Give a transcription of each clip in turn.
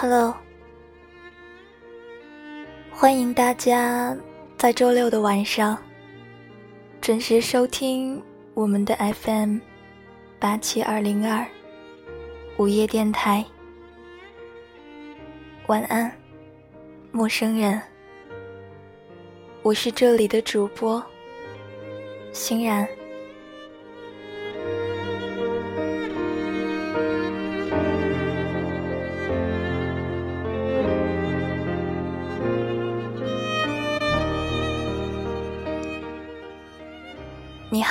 Hello，欢迎大家在周六的晚上准时收听我们的 FM 八七二零二午夜电台。晚安，陌生人。我是这里的主播欣然。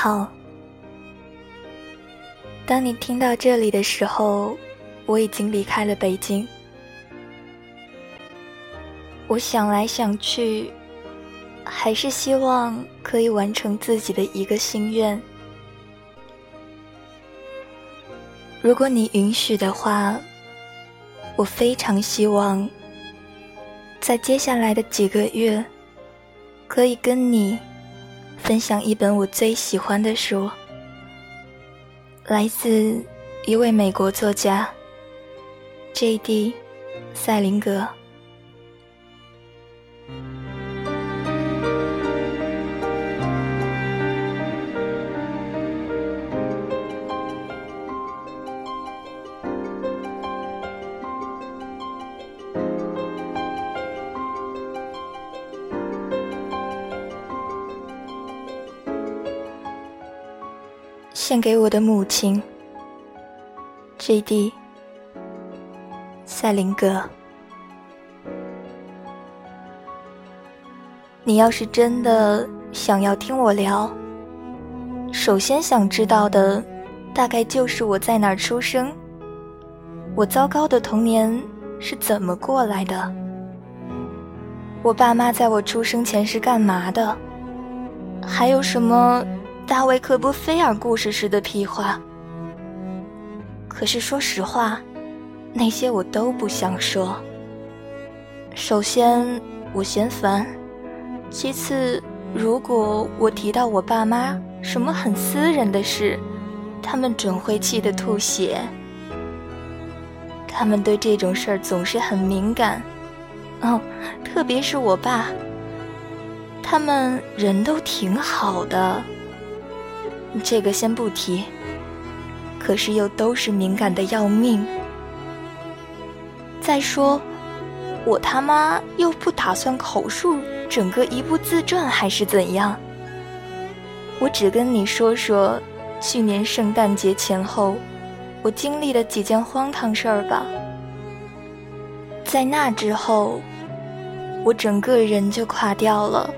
好，当你听到这里的时候，我已经离开了北京。我想来想去，还是希望可以完成自己的一个心愿。如果你允许的话，我非常希望在接下来的几个月，可以跟你。分享一本我最喜欢的书，来自一位美国作家 J.D. 塞林格。献给我的母亲，J.D. 塞林格。你要是真的想要听我聊，首先想知道的，大概就是我在哪儿出生，我糟糕的童年是怎么过来的，我爸妈在我出生前是干嘛的，还有什么？大卫·科波菲尔故事时的屁话。可是说实话，那些我都不想说。首先，我嫌烦；其次，如果我提到我爸妈什么很私人的事，他们准会气得吐血。他们对这种事儿总是很敏感，哦，特别是我爸。他们人都挺好的。这个先不提，可是又都是敏感的要命。再说，我他妈又不打算口述整个一部自传，还是怎样？我只跟你说说，去年圣诞节前后，我经历了几件荒唐事儿吧。在那之后，我整个人就垮掉了。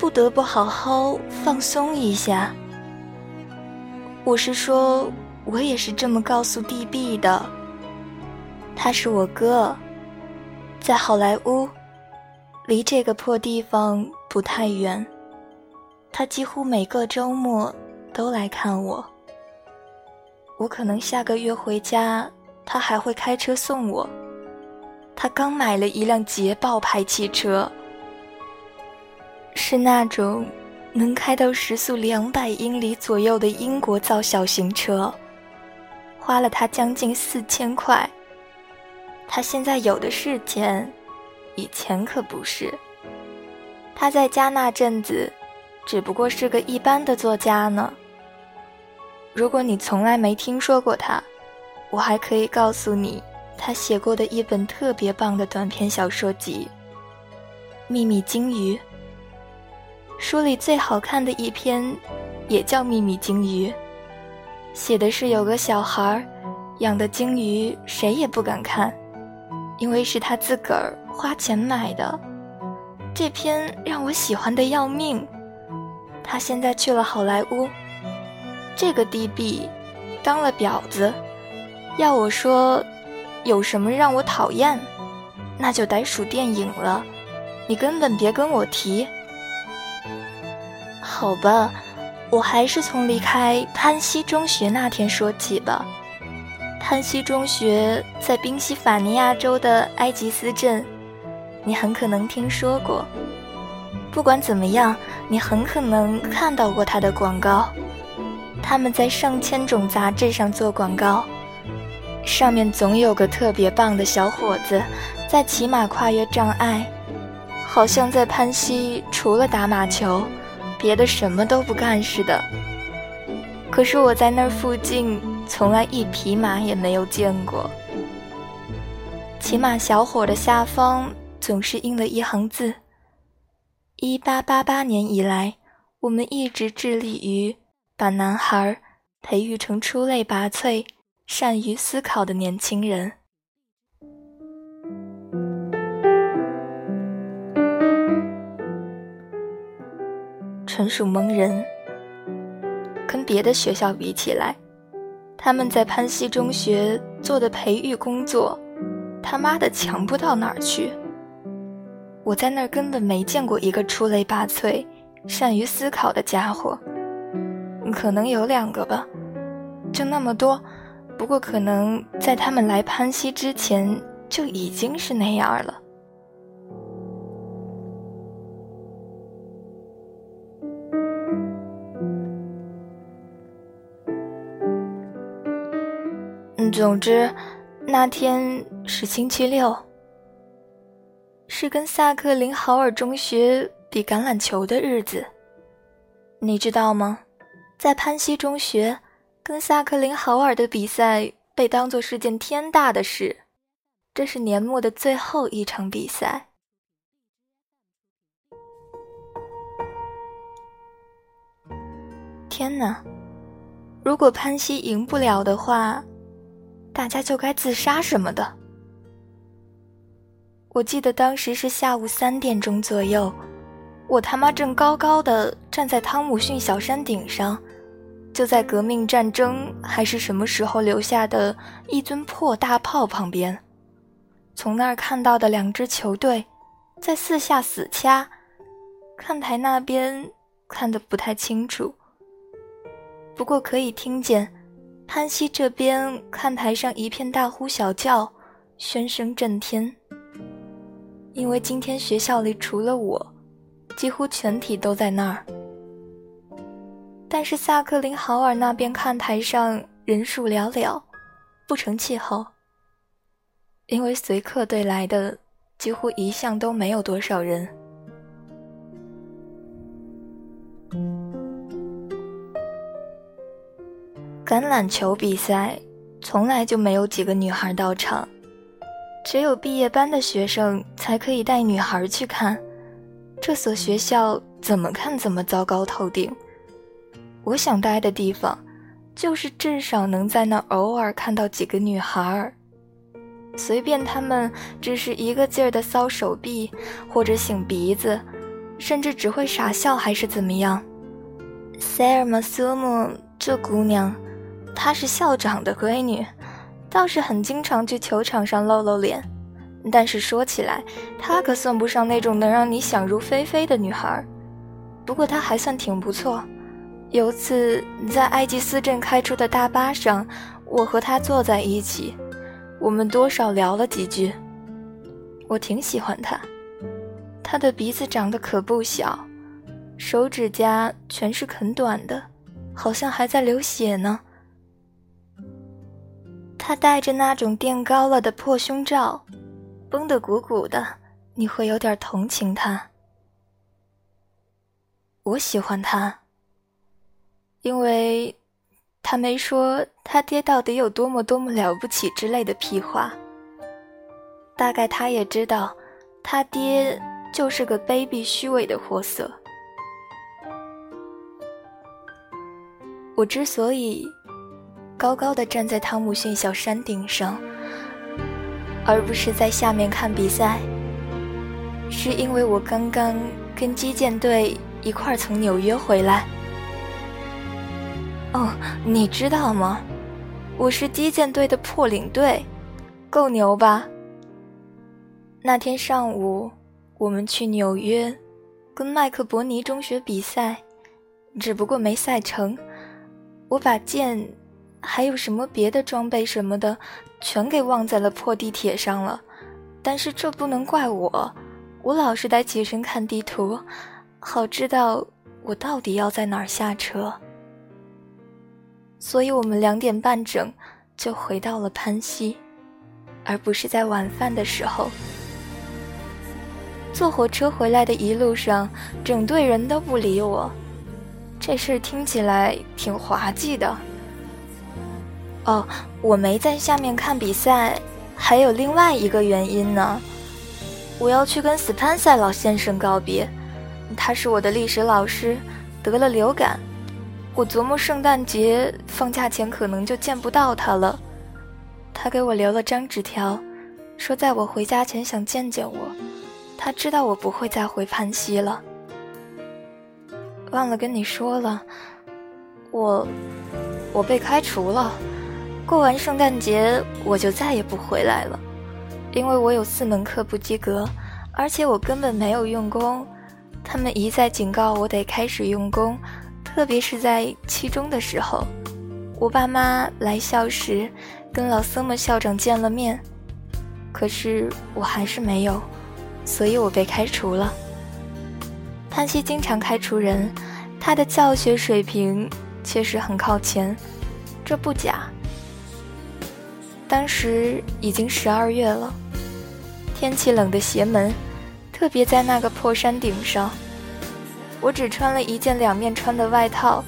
不得不好好放松一下。我是说，我也是这么告诉 D.B 的。他是我哥，在好莱坞，离这个破地方不太远。他几乎每个周末都来看我。我可能下个月回家，他还会开车送我。他刚买了一辆捷豹牌汽车。是那种能开到时速两百英里左右的英国造小型车，花了他将近四千块。他现在有的是钱，以前可不是。他在家那阵子，只不过是个一般的作家呢。如果你从来没听说过他，我还可以告诉你，他写过的一本特别棒的短篇小说集《秘密鲸鱼》。书里最好看的一篇，也叫《秘密鲸鱼》，写的是有个小孩养的鲸鱼，谁也不敢看，因为是他自个儿花钱买的。这篇让我喜欢的要命。他现在去了好莱坞，这个 DB 当了婊子。要我说，有什么让我讨厌，那就得数电影了。你根本别跟我提。好吧，我还是从离开潘西中学那天说起吧。潘西中学在宾夕法尼亚州的埃吉斯镇，你很可能听说过。不管怎么样，你很可能看到过他的广告。他们在上千种杂志上做广告，上面总有个特别棒的小伙子在骑马跨越障碍，好像在潘西除了打马球，别的什么都不干似的。可是我在那儿附近从来一匹马也没有见过。骑马小伙的下方总是印了一行字：“一八八八年以来，我们一直致力于把男孩培育成出类拔萃。”善于思考的年轻人，纯属蒙人。跟别的学校比起来，他们在潘西中学做的培育工作，他妈的强不到哪儿去。我在那儿根本没见过一个出类拔萃、善于思考的家伙，可能有两个吧，就那么多。不过，可能在他们来潘西之前就已经是那样了。总之，那天是星期六，是跟萨克林豪尔中学比橄榄球的日子。你知道吗？在潘西中学。跟萨克林豪尔的比赛被当作是件天大的事，这是年末的最后一场比赛。天哪！如果潘西赢不了的话，大家就该自杀什么的。我记得当时是下午三点钟左右，我他妈正高高的站在汤姆逊小山顶上。就在革命战争还是什么时候留下的一尊破大炮旁边，从那儿看到的两支球队在四下死掐，看台那边看得不太清楚，不过可以听见潘西这边看台上一片大呼小叫，喧声震天。因为今天学校里除了我，几乎全体都在那儿。但是萨克林豪尔那边看台上人数寥寥，不成气候。因为随客队来的几乎一向都没有多少人。橄榄球比赛从来就没有几个女孩到场，只有毕业班的学生才可以带女孩去看。这所学校怎么看怎么糟糕透顶。我想待的地方，就是至少能在那偶尔看到几个女孩儿，随便她们只是一个劲儿的搔手臂或者擤鼻子，甚至只会傻笑还是怎么样。塞尔玛苏姆这姑娘，她是校长的闺女，倒是很经常去球场上露露脸，但是说起来，她可算不上那种能让你想入非非的女孩。不过她还算挺不错。有次在埃吉斯镇开出的大巴上，我和她坐在一起，我们多少聊了几句。我挺喜欢她，她的鼻子长得可不小，手指甲全是啃短的，好像还在流血呢。他戴着那种垫高了的破胸罩，绷得鼓鼓的，你会有点同情他。我喜欢他。因为，他没说他爹到底有多么多么了不起之类的屁话。大概他也知道，他爹就是个卑鄙虚伪的货色。我之所以高高的站在汤姆逊小山顶上，而不是在下面看比赛，是因为我刚刚跟击剑队一块儿从纽约回来。哦，你知道吗？我是击剑队的破领队，够牛吧？那天上午，我们去纽约，跟麦克伯尼中学比赛，只不过没赛成。我把剑，还有什么别的装备什么的，全给忘在了破地铁上了。但是这不能怪我，我老是得起身看地图，好知道我到底要在哪儿下车。所以我们两点半整就回到了潘西，而不是在晚饭的时候。坐火车回来的一路上，整队人都不理我，这事听起来挺滑稽的。哦，我没在下面看比赛，还有另外一个原因呢。我要去跟斯潘塞老先生告别，他是我的历史老师，得了流感。我琢磨圣诞节放假前可能就见不到他了。他给我留了张纸条，说在我回家前想见见我。他知道我不会再回潘西了。忘了跟你说了，我我被开除了。过完圣诞节我就再也不回来了，因为我有四门课不及格，而且我根本没有用功。他们一再警告我得开始用功，特别是在期中的时候。我爸妈来校时跟老森姆校长见了面，可是我还是没有，所以我被开除了。潘西经常开除人，他的教学水平确实很靠前，这不假。当时已经十二月了，天气冷得邪门，特别在那个破山顶上。我只穿了一件两面穿的外套，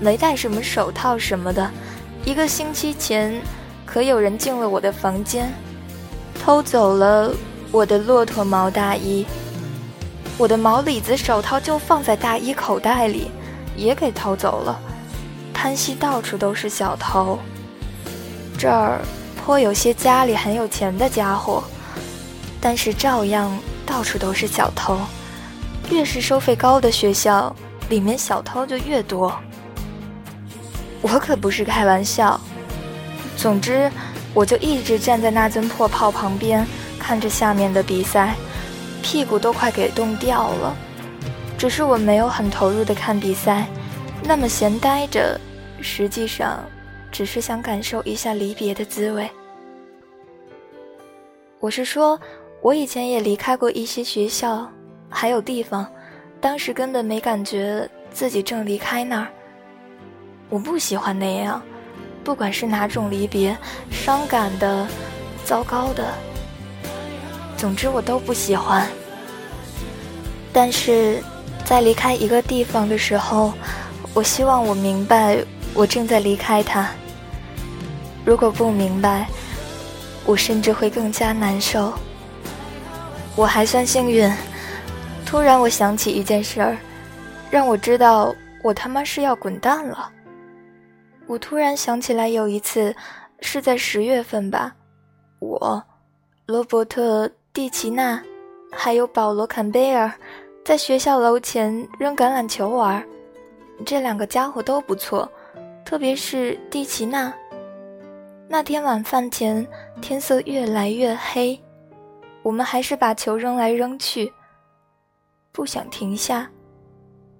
没带什么手套什么的。一个星期前，可有人进了我的房间，偷走了我的骆驼毛大衣，我的毛里子手套就放在大衣口袋里，也给偷走了。潘西到处都是小偷，这儿。颇有些家里很有钱的家伙，但是照样到处都是小偷。越是收费高的学校，里面小偷就越多。我可不是开玩笑。总之，我就一直站在那尊破炮旁边，看着下面的比赛，屁股都快给冻掉了。只是我没有很投入的看比赛，那么闲呆着，实际上。只是想感受一下离别的滋味。我是说，我以前也离开过一些学校，还有地方，当时根本没感觉自己正离开那儿。我不喜欢那样，不管是哪种离别，伤感的、糟糕的，总之我都不喜欢。但是在离开一个地方的时候，我希望我明白，我正在离开它。如果不明白，我甚至会更加难受。我还算幸运，突然我想起一件事儿，让我知道我他妈是要滚蛋了。我突然想起来，有一次是在十月份吧，我、罗伯特·蒂奇纳，还有保罗·坎贝尔，在学校楼前扔橄榄球玩。这两个家伙都不错，特别是蒂奇纳。那天晚饭前，天色越来越黑，我们还是把球扔来扔去，不想停下。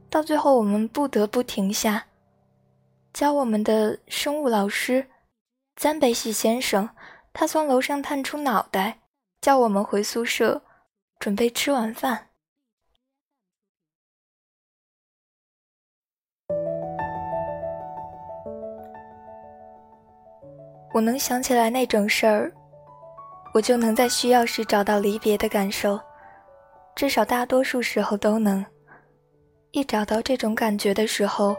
到最后，我们不得不停下。教我们的生物老师，赞贝西先生，他从楼上探出脑袋，叫我们回宿舍，准备吃晚饭。我能想起来那种事儿，我就能在需要时找到离别的感受，至少大多数时候都能。一找到这种感觉的时候，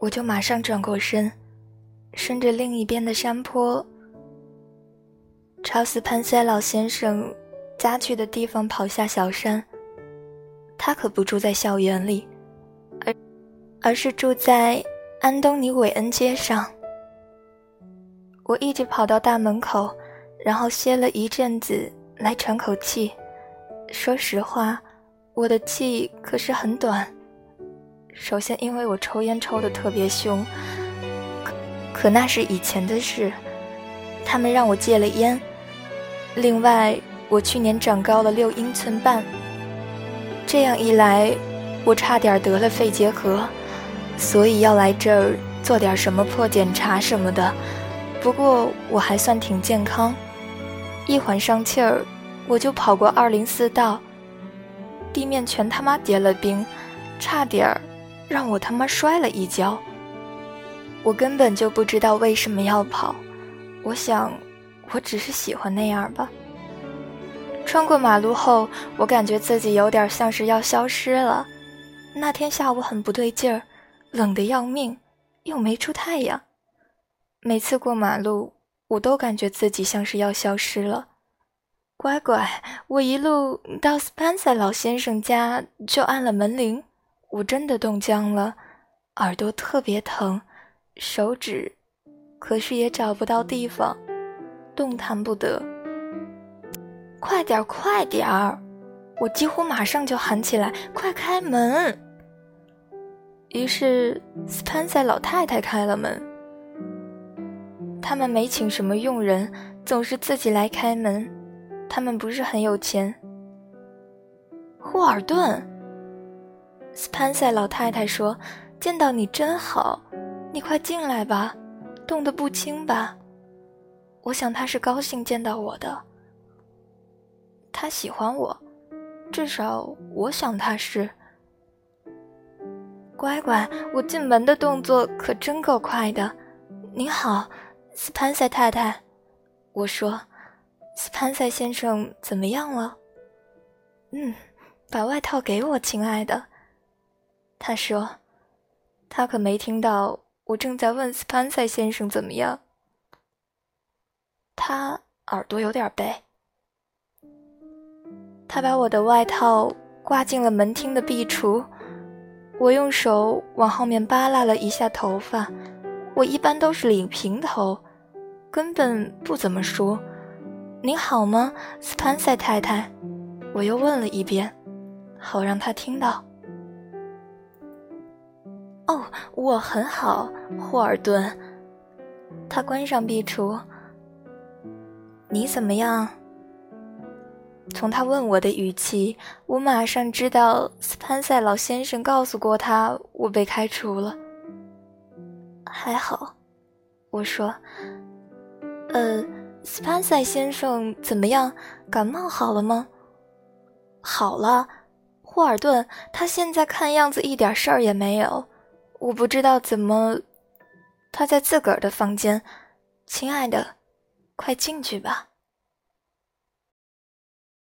我就马上转过身，顺着另一边的山坡，朝斯潘塞老先生家去的地方跑下小山。他可不住在校园里，而而是住在安东尼韦恩街上。我一直跑到大门口，然后歇了一阵子来喘口气。说实话，我的气可是很短。首先，因为我抽烟抽得特别凶，可可那是以前的事，他们让我戒了烟。另外，我去年长高了六英寸半，这样一来，我差点得了肺结核，所以要来这儿做点什么破检查什么的。不过我还算挺健康，一缓上气儿，我就跑过二零四道，地面全他妈结了冰，差点儿让我他妈摔了一跤。我根本就不知道为什么要跑，我想，我只是喜欢那样吧。穿过马路后，我感觉自己有点像是要消失了。那天下午很不对劲儿，冷得要命，又没出太阳。每次过马路，我都感觉自己像是要消失了。乖乖，我一路到斯潘塞老先生家就按了门铃，我真的冻僵了，耳朵特别疼，手指。可是也找不到地方，动弹不得。快点儿，快点儿！我几乎马上就喊起来：“快开门！”于是斯潘塞老太太开了门。他们没请什么佣人，总是自己来开门。他们不是很有钱。霍尔顿，斯潘塞老太太说：“见到你真好，你快进来吧。”冻得不轻吧？我想他是高兴见到我的。他喜欢我，至少我想他是。乖乖，我进门的动作可真够快的。您好，斯潘塞太太。我说，斯潘塞先生怎么样了？嗯，把外套给我，亲爱的。他说，他可没听到。我正在问斯潘塞先生怎么样，他耳朵有点背。他把我的外套挂进了门厅的壁橱，我用手往后面扒拉了一下头发。我一般都是理平头，根本不怎么说“您好吗，斯潘塞太太”。我又问了一遍，好让他听到。哦，我很好，霍尔顿。他关上壁橱。你怎么样？从他问我的语气，我马上知道斯潘塞老先生告诉过他我被开除了。还好，我说。呃，斯潘塞先生怎么样？感冒好了吗？好了，霍尔顿。他现在看样子一点事儿也没有。我不知道怎么，他在自个儿的房间。亲爱的，快进去吧。